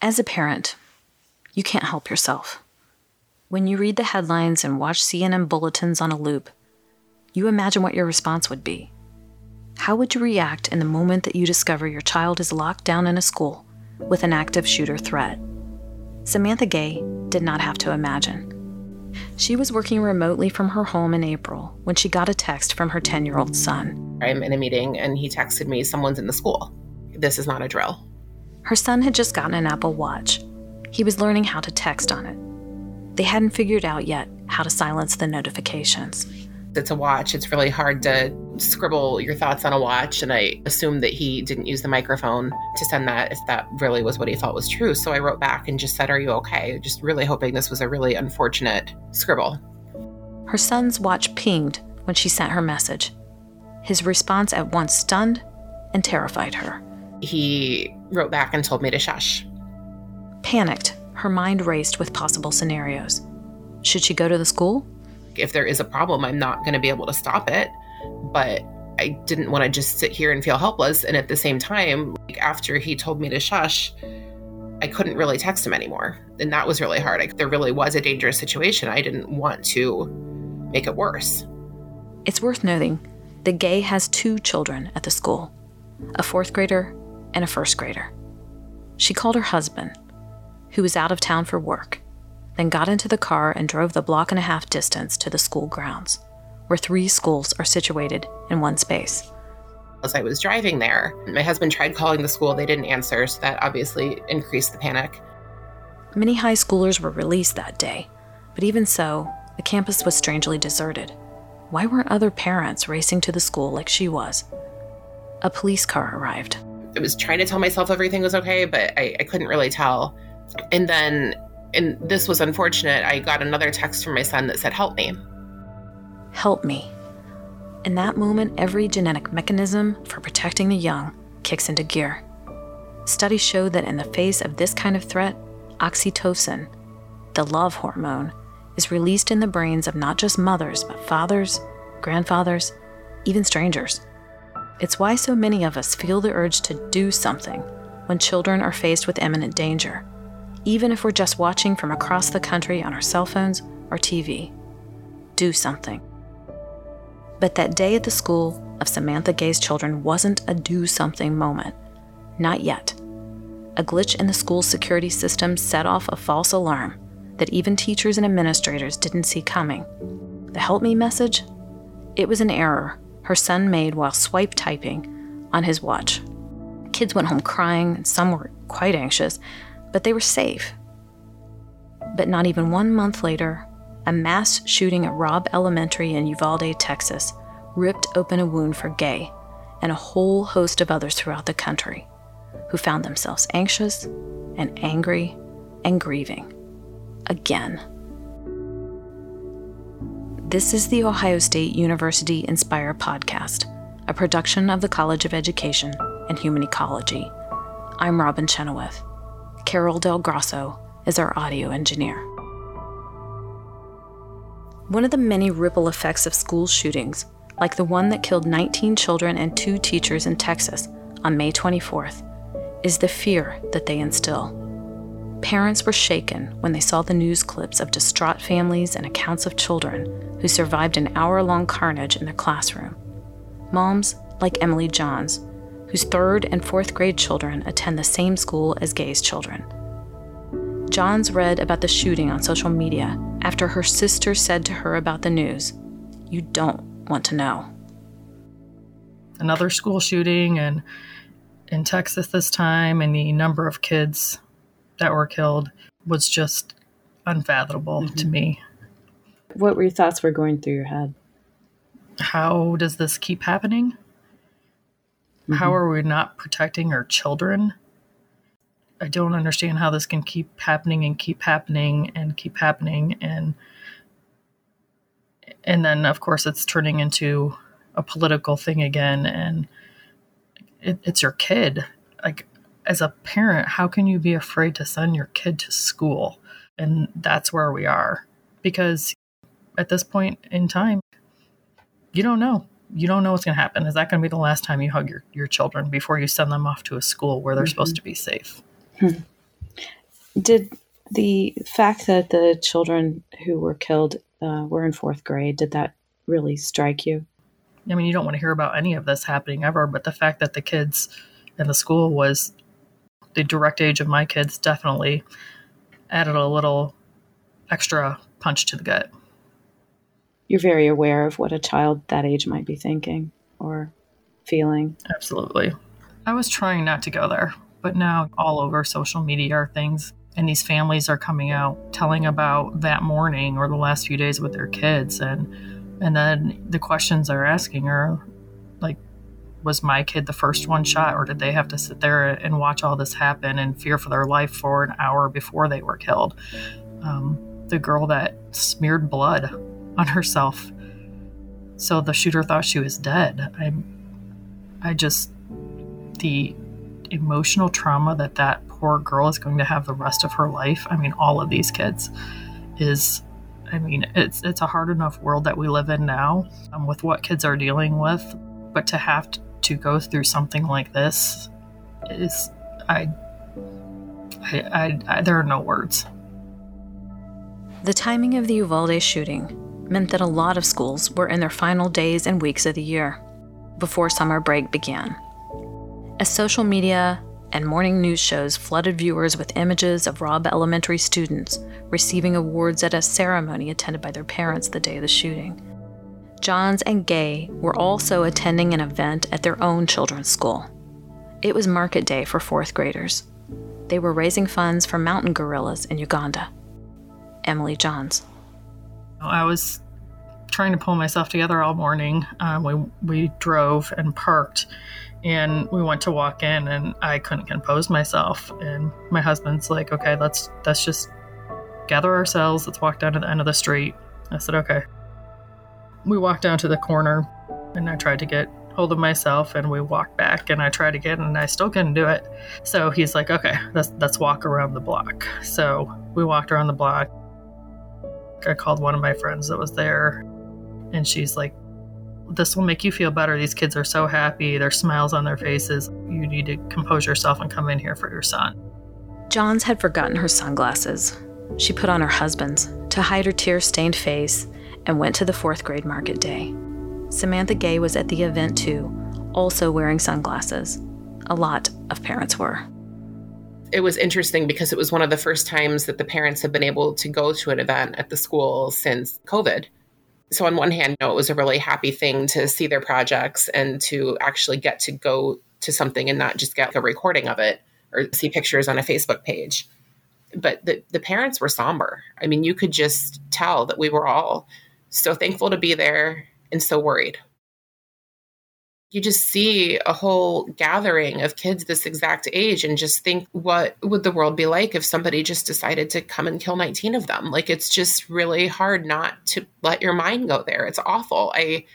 As a parent, you can't help yourself. When you read the headlines and watch CNN bulletins on a loop, you imagine what your response would be. How would you react in the moment that you discover your child is locked down in a school with an active shooter threat? Samantha Gay did not have to imagine. She was working remotely from her home in April when she got a text from her 10 year old son. I'm in a meeting and he texted me, Someone's in the school. This is not a drill. Her son had just gotten an Apple Watch. He was learning how to text on it. They hadn't figured out yet how to silence the notifications. It's a watch. It's really hard to scribble your thoughts on a watch. And I assumed that he didn't use the microphone to send that if that really was what he thought was true. So I wrote back and just said, Are you okay? Just really hoping this was a really unfortunate scribble. Her son's watch pinged when she sent her message. His response at once stunned and terrified her. He wrote back and told me to shush. Panicked, her mind raced with possible scenarios. Should she go to the school? If there is a problem, I'm not going to be able to stop it. But I didn't want to just sit here and feel helpless. And at the same time, like after he told me to shush, I couldn't really text him anymore. And that was really hard. Like, there really was a dangerous situation. I didn't want to make it worse. It's worth noting that Gay has two children at the school a fourth grader and a first grader. She called her husband, who was out of town for work, then got into the car and drove the block and a half distance to the school grounds, where three schools are situated in one space. As I was driving there, my husband tried calling the school. They didn't answer, so that obviously increased the panic. Many high schoolers were released that day, but even so, the campus was strangely deserted. Why weren't other parents racing to the school like she was? A police car arrived. I was trying to tell myself everything was okay, but I, I couldn't really tell. And then, and this was unfortunate, I got another text from my son that said, Help me. Help me. In that moment, every genetic mechanism for protecting the young kicks into gear. Studies show that in the face of this kind of threat, oxytocin, the love hormone, is released in the brains of not just mothers, but fathers, grandfathers, even strangers. It's why so many of us feel the urge to do something when children are faced with imminent danger, even if we're just watching from across the country on our cell phones or TV. Do something. But that day at the school of Samantha Gay's children wasn't a do something moment. Not yet. A glitch in the school's security system set off a false alarm that even teachers and administrators didn't see coming. The help me message? It was an error her son made while swipe typing on his watch. Kids went home crying, and some were quite anxious, but they were safe. But not even one month later, a mass shooting at Robb Elementary in Uvalde, Texas, ripped open a wound for Gay and a whole host of others throughout the country who found themselves anxious and angry and grieving. Again. This is the Ohio State University Inspire podcast, a production of the College of Education and Human Ecology. I'm Robin Chenoweth. Carol Del Grosso is our audio engineer. One of the many ripple effects of school shootings, like the one that killed 19 children and two teachers in Texas on May 24th, is the fear that they instill. Parents were shaken when they saw the news clips of distraught families and accounts of children who survived an hour long carnage in their classroom. Moms like Emily Johns, whose third and fourth grade children attend the same school as Gay's children. Johns read about the shooting on social media after her sister said to her about the news, You don't want to know. Another school shooting and in Texas this time, and the number of kids that were killed was just unfathomable mm-hmm. to me. What were your thoughts were going through your head? How does this keep happening? Mm-hmm. How are we not protecting our children? I don't understand how this can keep happening and keep happening and keep happening and and then of course it's turning into a political thing again and it, it's your kid like as a parent how can you be afraid to send your kid to school and that's where we are because at this point in time, you don't know. You don't know what's going to happen. Is that going to be the last time you hug your, your children before you send them off to a school where they're mm-hmm. supposed to be safe? Hmm. Did the fact that the children who were killed uh, were in fourth grade, did that really strike you? I mean, you don't want to hear about any of this happening ever, but the fact that the kids in the school was the direct age of my kids definitely added a little extra punch to the gut. You're very aware of what a child that age might be thinking or feeling. Absolutely. I was trying not to go there, but now all over social media are things, and these families are coming out telling about that morning or the last few days with their kids, and and then the questions they're asking are like, was my kid the first one shot, or did they have to sit there and watch all this happen and fear for their life for an hour before they were killed? Um, the girl that smeared blood on herself, so the shooter thought she was dead. I, I just the emotional trauma that that poor girl is going to have the rest of her life. I mean, all of these kids is I mean, it's it's a hard enough world that we live in now um, with what kids are dealing with, but to have to, to go through something like this is I, I, I, I there are no words. The timing of the Uvalde shooting meant that a lot of schools were in their final days and weeks of the year before summer break began. As social media and morning news shows flooded viewers with images of Robb Elementary students receiving awards at a ceremony attended by their parents the day of the shooting. Johns and Gay were also attending an event at their own children's school. It was market day for fourth graders. They were raising funds for mountain gorillas in Uganda. Emily Johns. I was trying to pull myself together all morning. Um, we we drove and parked, and we went to walk in, and I couldn't compose myself. And my husband's like, "Okay, let's let's just gather ourselves. Let's walk down to the end of the street." I said, "Okay." We walked down to the corner, and I tried to get hold of myself, and we walked back, and I tried again, and I still couldn't do it. So he's like, "Okay, let's let's walk around the block." So we walked around the block. I called one of my friends that was there, and she's like, This will make you feel better. These kids are so happy. There's smiles on their faces. You need to compose yourself and come in here for your son. Johns had forgotten her sunglasses. She put on her husband's to hide her tear stained face and went to the fourth grade market day. Samantha Gay was at the event too, also wearing sunglasses. A lot of parents were it was interesting because it was one of the first times that the parents have been able to go to an event at the school since COVID. So, on one hand, know, it was a really happy thing to see their projects and to actually get to go to something and not just get a recording of it or see pictures on a Facebook page. But the, the parents were somber. I mean, you could just tell that we were all so thankful to be there and so worried. You just see a whole gathering of kids this exact age and just think what would the world be like if somebody just decided to come and kill 19 of them? Like it's just really hard not to let your mind go there. It's awful. I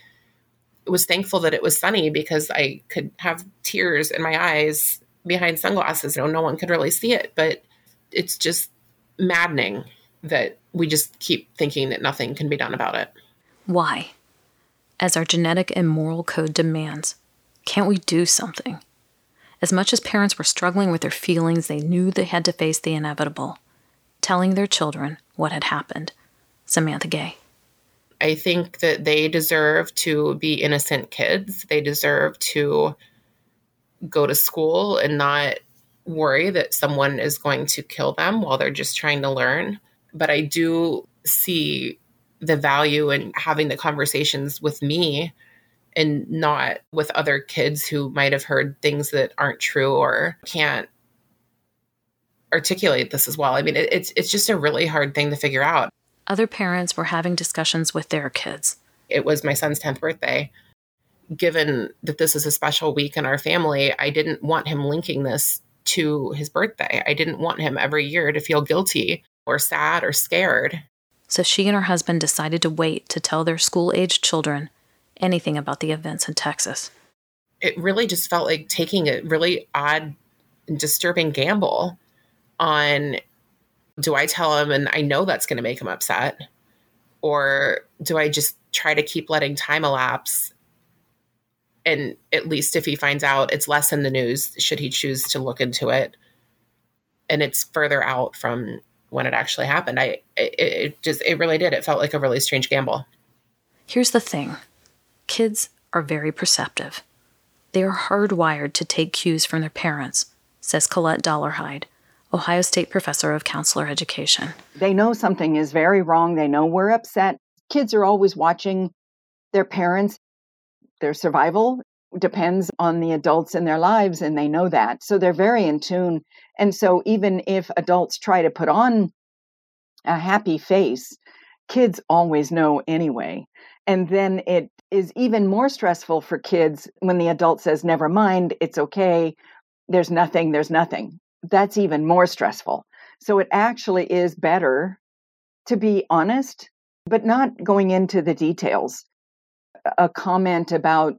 was thankful that it was sunny because i could have tears in my eyes behind sunglasses. Know no one could really see it but it's just maddening that we just keep thinking that nothing can be done about it why as our genetic and moral code demands. Can't we do something? As much as parents were struggling with their feelings, they knew they had to face the inevitable telling their children what had happened. Samantha Gay. I think that they deserve to be innocent kids. They deserve to go to school and not worry that someone is going to kill them while they're just trying to learn. But I do see the value in having the conversations with me and not with other kids who might have heard things that aren't true or can't articulate this as well. I mean, it, it's it's just a really hard thing to figure out. Other parents were having discussions with their kids. It was my son's 10th birthday. Given that this is a special week in our family, I didn't want him linking this to his birthday. I didn't want him every year to feel guilty or sad or scared so she and her husband decided to wait to tell their school aged children anything about the events in Texas. It really just felt like taking a really odd and disturbing gamble on do I tell him and I know that's going to make him upset? Or do I just try to keep letting time elapse? And at least if he finds out, it's less in the news, should he choose to look into it and it's further out from when it actually happened. I it, it just it really did. It felt like a really strange gamble. Here's the thing kids are very perceptive. They are hardwired to take cues from their parents, says Colette Dollarhide, Ohio State professor of counselor education. They know something is very wrong. They know we're upset. Kids are always watching their parents. Their survival depends on the adults in their lives, and they know that. So they're very in tune. And so, even if adults try to put on a happy face, kids always know anyway. And then it is even more stressful for kids when the adult says, Never mind, it's okay, there's nothing, there's nothing. That's even more stressful. So it actually is better to be honest, but not going into the details. A comment about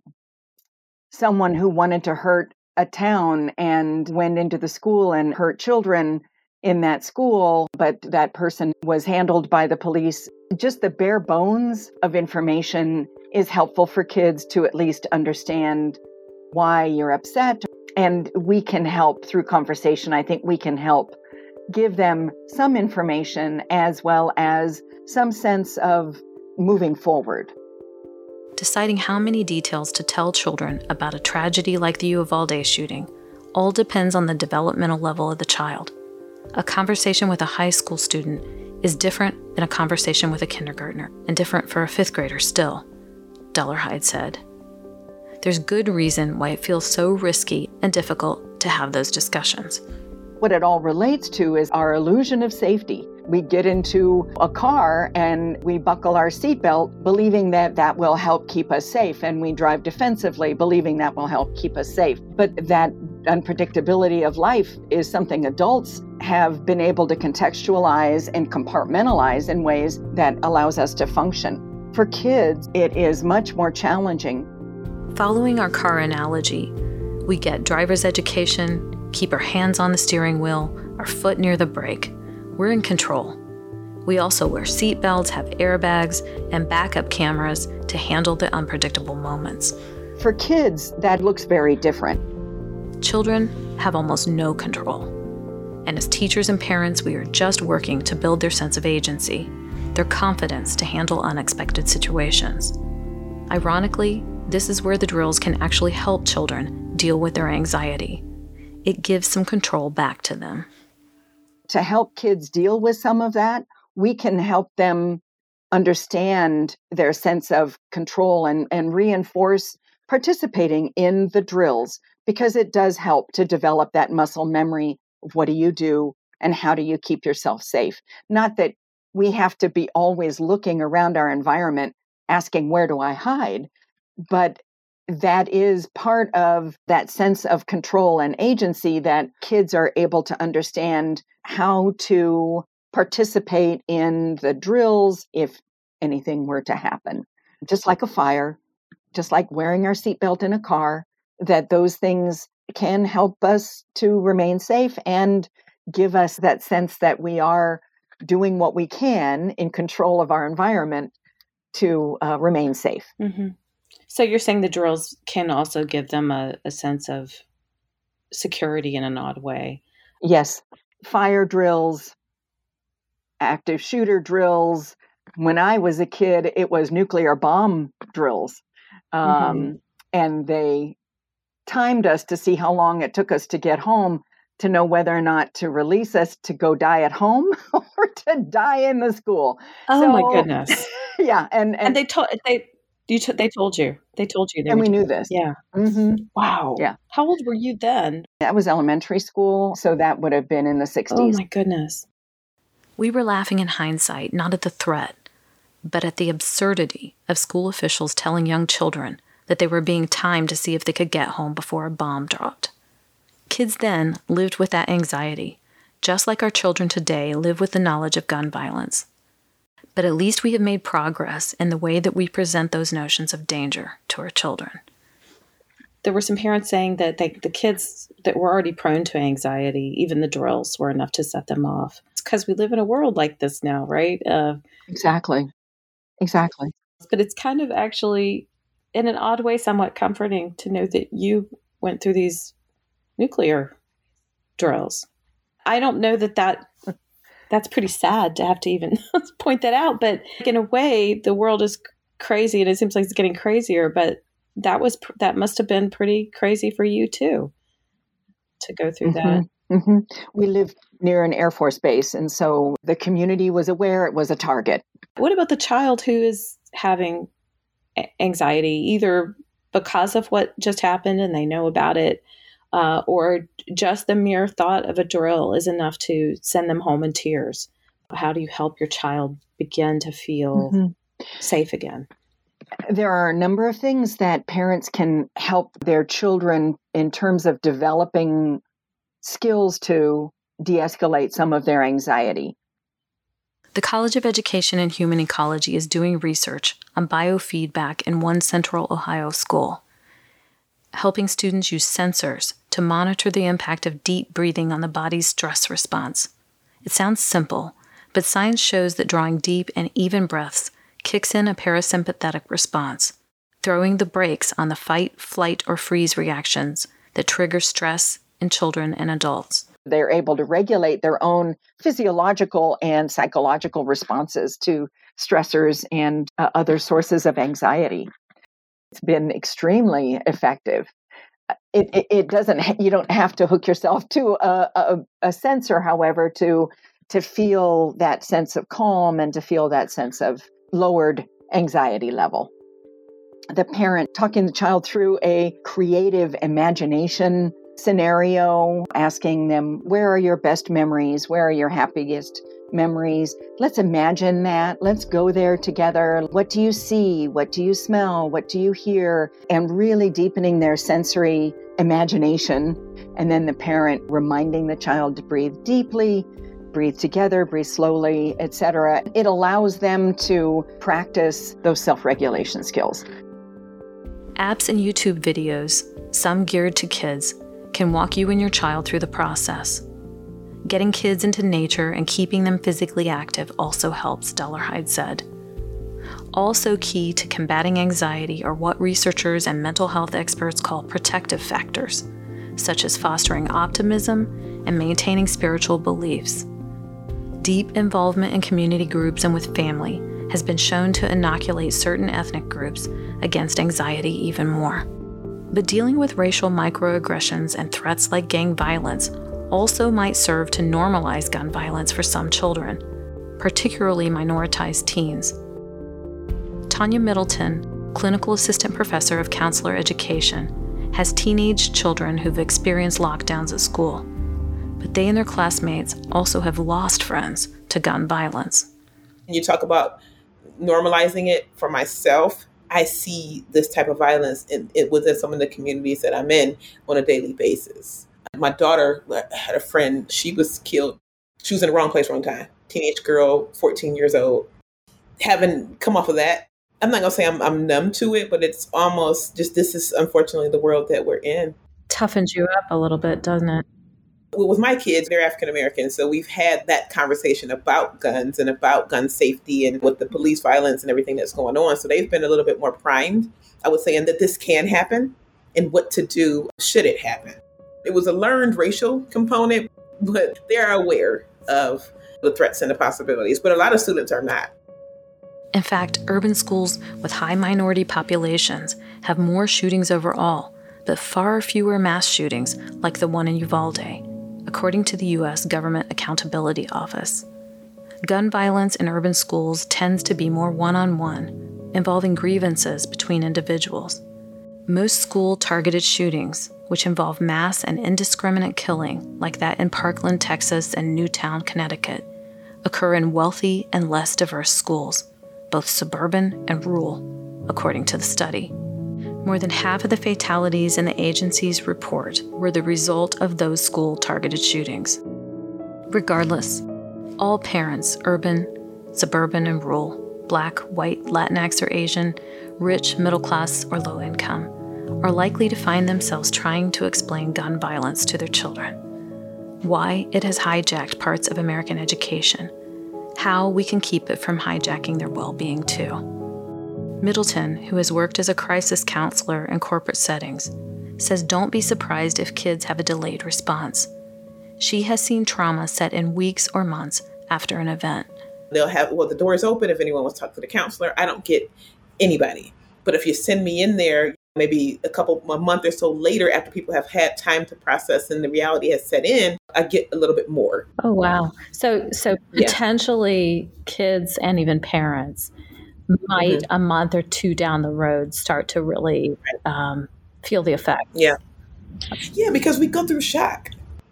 someone who wanted to hurt a town and went into the school and hurt children in that school, but that person was handled by the police. Just the bare bones of information is helpful for kids to at least understand why you're upset. And we can help through conversation. I think we can help give them some information as well as some sense of moving forward. Deciding how many details to tell children about a tragedy like the Uvalde shooting all depends on the developmental level of the child a conversation with a high school student is different than a conversation with a kindergartner, and different for a fifth grader still, Dollarhide said. There's good reason why it feels so risky and difficult to have those discussions. What it all relates to is our illusion of safety. We get into a car and we buckle our seatbelt, believing that that will help keep us safe, and we drive defensively, believing that will help keep us safe. But that unpredictability of life is something adults have been able to contextualize and compartmentalize in ways that allows us to function. For kids, it is much more challenging. Following our car analogy, we get driver's education, keep our hands on the steering wheel, our foot near the brake. We're in control. We also wear seatbelts, have airbags, and backup cameras to handle the unpredictable moments. For kids, that looks very different. Children have almost no control. And as teachers and parents, we are just working to build their sense of agency, their confidence to handle unexpected situations. Ironically, this is where the drills can actually help children deal with their anxiety. It gives some control back to them. To help kids deal with some of that, we can help them understand their sense of control and, and reinforce participating in the drills because it does help to develop that muscle memory what do you do and how do you keep yourself safe. Not that we have to be always looking around our environment asking, where do I hide? But that is part of that sense of control and agency that kids are able to understand how to participate in the drills if anything were to happen. Just like a fire, just like wearing our seatbelt in a car, that those things can help us to remain safe and give us that sense that we are doing what we can in control of our environment to uh, remain safe. Mm-hmm. So you're saying the drills can also give them a, a sense of security in an odd way. Yes, fire drills, active shooter drills. When I was a kid, it was nuclear bomb drills. Um, mm-hmm. And they timed us to see how long it took us to get home to know whether or not to release us to go die at home or to die in the school. Oh so, my goodness! Yeah, and, and, and they told they you t- they told you they told you, and we knew this. Yeah. Mm-hmm. Wow. Yeah. How old were you then? That was elementary school, so that would have been in the sixties. Oh my goodness! We were laughing in hindsight, not at the threat, but at the absurdity of school officials telling young children that they were being timed to see if they could get home before a bomb dropped. Kids then lived with that anxiety, just like our children today live with the knowledge of gun violence. But at least we have made progress in the way that we present those notions of danger to our children. There were some parents saying that they, the kids that were already prone to anxiety, even the drills were enough to set them off. It's because we live in a world like this now, right? Uh, exactly. Exactly. But it's kind of actually in an odd way somewhat comforting to know that you went through these nuclear drills. I don't know that that that's pretty sad to have to even point that out. But in a way, the world is crazy, and it seems like it's getting crazier. But that was that must have been pretty crazy for you too to go through mm-hmm. that. Mm-hmm. We live near an Air Force base, and so the community was aware it was a target. What about the child who is having anxiety, either because of what just happened and they know about it, uh, or just the mere thought of a drill is enough to send them home in tears? How do you help your child begin to feel mm-hmm. safe again? There are a number of things that parents can help their children in terms of developing skills to de escalate some of their anxiety. The College of Education and Human Ecology is doing research on biofeedback in one central Ohio school, helping students use sensors to monitor the impact of deep breathing on the body's stress response. It sounds simple, but science shows that drawing deep and even breaths kicks in a parasympathetic response, throwing the brakes on the fight, flight, or freeze reactions that trigger stress in children and adults. They're able to regulate their own physiological and psychological responses to stressors and uh, other sources of anxiety. It's been extremely effective. Uh, it, it, it, doesn't, you don't have to hook yourself to a, a, a sensor, however, to, to feel that sense of calm and to feel that sense of lowered anxiety level the parent talking the child through a creative imagination scenario, asking them, Where are your best memories? Where are your happiest memories? Let's imagine that. Let's go there together. What do you see? What do you smell? What do you hear? And really deepening their sensory imagination. And then the parent reminding the child to breathe deeply, breathe together, breathe slowly, etc. It allows them to practice those self-regulation skills. Apps and YouTube videos, some geared to kids, can walk you and your child through the process. Getting kids into nature and keeping them physically active also helps, Dollarhide said. Also, key to combating anxiety are what researchers and mental health experts call protective factors, such as fostering optimism and maintaining spiritual beliefs. Deep involvement in community groups and with family has been shown to inoculate certain ethnic groups against anxiety even more. But dealing with racial microaggressions and threats like gang violence also might serve to normalize gun violence for some children, particularly minoritized teens. Tanya Middleton, clinical assistant professor of counselor education, has teenage children who've experienced lockdowns at school, but they and their classmates also have lost friends to gun violence. You talk about normalizing it for myself I see this type of violence in, in, within some of the communities that I'm in on a daily basis. My daughter uh, had a friend, she was killed. She was in the wrong place, wrong time. Teenage girl, 14 years old. Having come off of that, I'm not gonna say I'm, I'm numb to it, but it's almost just this is unfortunately the world that we're in. Toughens you up a little bit, doesn't it? With my kids, they're African American, so we've had that conversation about guns and about gun safety and with the police violence and everything that's going on. So they've been a little bit more primed, I would say, and that this can happen and what to do should it happen. It was a learned racial component, but they're aware of the threats and the possibilities, but a lot of students are not. In fact, urban schools with high minority populations have more shootings overall, but far fewer mass shootings like the one in Uvalde according to the U.S. Government Accountability Office. Gun violence in urban schools tends to be more one on one, involving grievances between individuals. Most school targeted shootings, which involve mass and indiscriminate killing, like that in Parkland, Texas, and Newtown, Connecticut, occur in wealthy and less diverse schools, both suburban and rural, according to the study. More than half of the fatalities in the agency's report were the result of those school targeted shootings. Regardless, all parents, urban, suburban, and rural, black, white, Latinx, or Asian, rich, middle class, or low income, are likely to find themselves trying to explain gun violence to their children. Why it has hijacked parts of American education, how we can keep it from hijacking their well being too. Middleton, who has worked as a crisis counselor in corporate settings, says don't be surprised if kids have a delayed response. she has seen trauma set in weeks or months after an event. They'll have, well, the door is open if anyone wants to talk to the counselor. I don't get anybody. But if you send me in there, maybe a couple a month or so later after people have had time to process and the reality has set in i get a little bit more oh wow so so yeah. potentially kids and even parents might mm-hmm. a month or two down the road start to really um, feel the effect yeah. Yeah because we go through shock.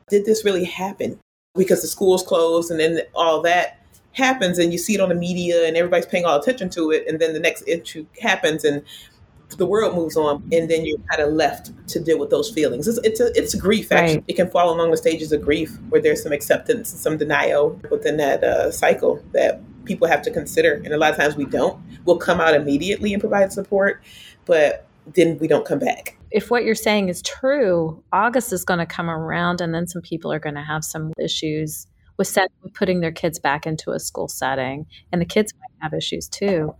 Did this really happen? Because the school's closed and then all that happens and you see it on the media and everybody's paying all attention to it and then the next issue happens and the world moves on and then you're kind of left to deal with those feelings. It's, it's a it's grief actually. Right. it can fall along the stages of grief where there's some acceptance and some denial within that uh, cycle that people have to consider and a lot of times we don't. We'll come out immediately and provide support but then we don't come back. If what you're saying is true august is going to come around and then some people are going to have some issues with, set, putting their kids back into a school setting and the kids might have issues too.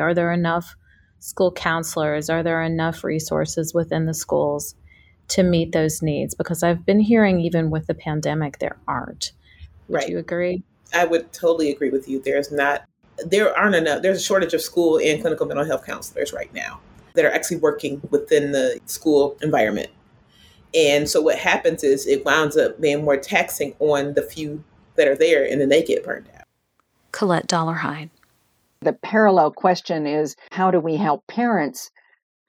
Are there enough school counselors? Are there enough resources within the schools to meet those needs? Because I've been hearing, even with the pandemic, there aren't. Would right. you agree? I would totally agree with you. There's not, there aren't enough, there's a shortage of school and clinical mental health counselors right now that are actually working within the school environment. And so what happens is it winds up being more taxing on the few that are there and then they get burned out. Colette Dollarhide. The parallel question is how do we help parents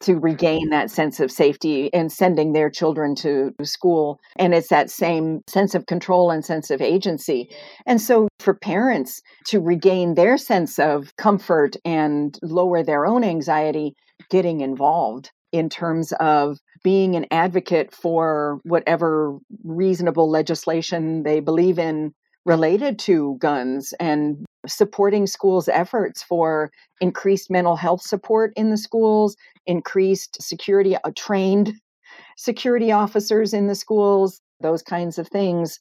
to regain that sense of safety in sending their children to school. And it's that same sense of control and sense of agency. And so for parents to regain their sense of comfort and lower their own anxiety, getting involved in terms of being an advocate for whatever reasonable legislation they believe in related to guns and supporting schools' efforts for increased mental health support in the schools, increased security, uh, trained security officers in the schools, those kinds of things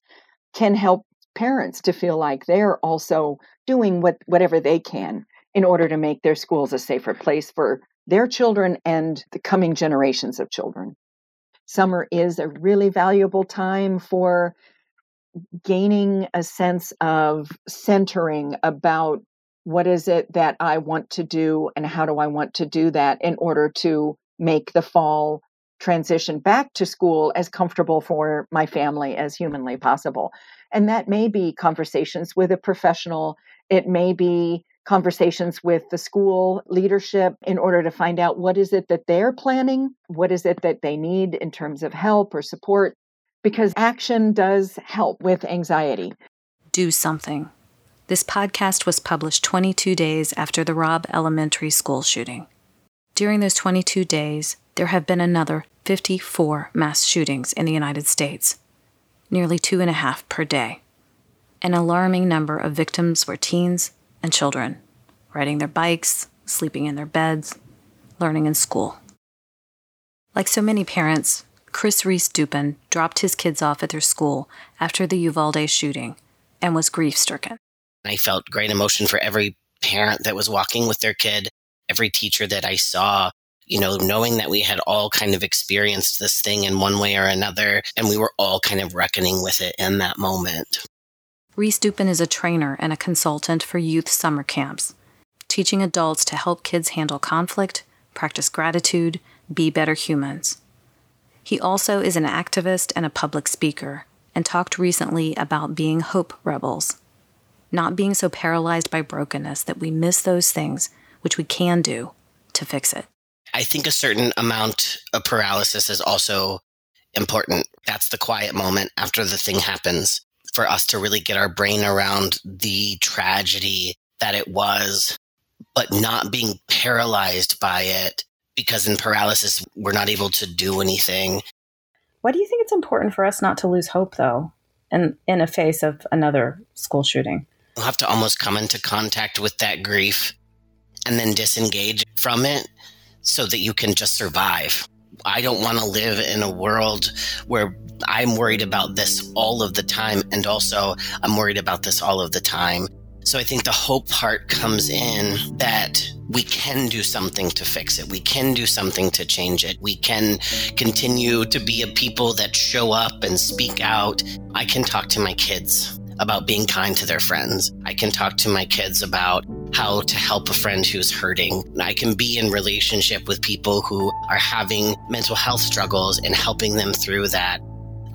can help parents to feel like they're also doing what, whatever they can in order to make their schools a safer place for their children and the coming generations of children. Summer is a really valuable time for gaining a sense of centering about what is it that I want to do and how do I want to do that in order to make the fall transition back to school as comfortable for my family as humanly possible. And that may be conversations with a professional, it may be conversations with the school leadership in order to find out what is it that they're planning, what is it that they need in terms of help or support because action does help with anxiety. Do something. This podcast was published 22 days after the Robb Elementary School shooting. During those 22 days, there have been another 54 mass shootings in the United States, nearly two and a half per day. An alarming number of victims were teens and children, riding their bikes, sleeping in their beds, learning in school. Like so many parents, Chris Reese Dupin dropped his kids off at their school after the Uvalde shooting and was grief stricken. I felt great emotion for every parent that was walking with their kid, every teacher that I saw, you know, knowing that we had all kind of experienced this thing in one way or another, and we were all kind of reckoning with it in that moment. Reese Dupin is a trainer and a consultant for youth summer camps, teaching adults to help kids handle conflict, practice gratitude, be better humans. He also is an activist and a public speaker, and talked recently about being hope rebels, not being so paralyzed by brokenness that we miss those things which we can do to fix it. I think a certain amount of paralysis is also important. That's the quiet moment after the thing happens for us to really get our brain around the tragedy that it was, but not being paralyzed by it because in paralysis, we're not able to do anything. Why do you think it's important for us not to lose hope, though, in, in a face of another school shooting? You'll have to almost come into contact with that grief and then disengage from it so that you can just survive. I don't want to live in a world where I'm worried about this all of the time. And also, I'm worried about this all of the time. So I think the hope part comes in that we can do something to fix it. We can do something to change it. We can continue to be a people that show up and speak out. I can talk to my kids about being kind to their friends. I can talk to my kids about how to help a friend who's hurting. I can be in relationship with people who are having mental health struggles and helping them through that.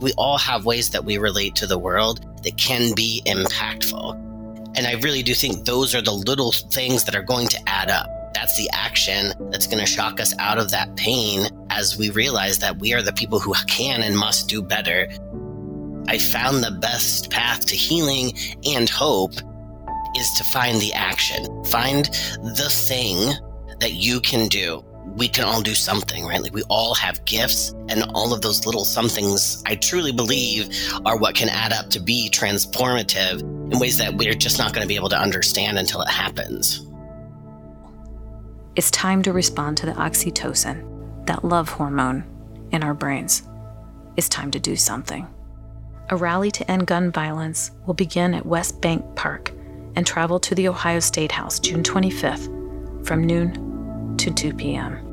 We all have ways that we relate to the world that can be impactful. And I really do think those are the little things that are going to add up. That's the action that's going to shock us out of that pain as we realize that we are the people who can and must do better. I found the best path to healing and hope is to find the action, find the thing that you can do. We can all do something, right? Like we all have gifts, and all of those little somethings, I truly believe, are what can add up to be transformative in ways that we're just not going to be able to understand until it happens. It's time to respond to the oxytocin, that love hormone, in our brains. It's time to do something. A rally to end gun violence will begin at West Bank Park and travel to the Ohio State House June 25th from noon to 2 p.m.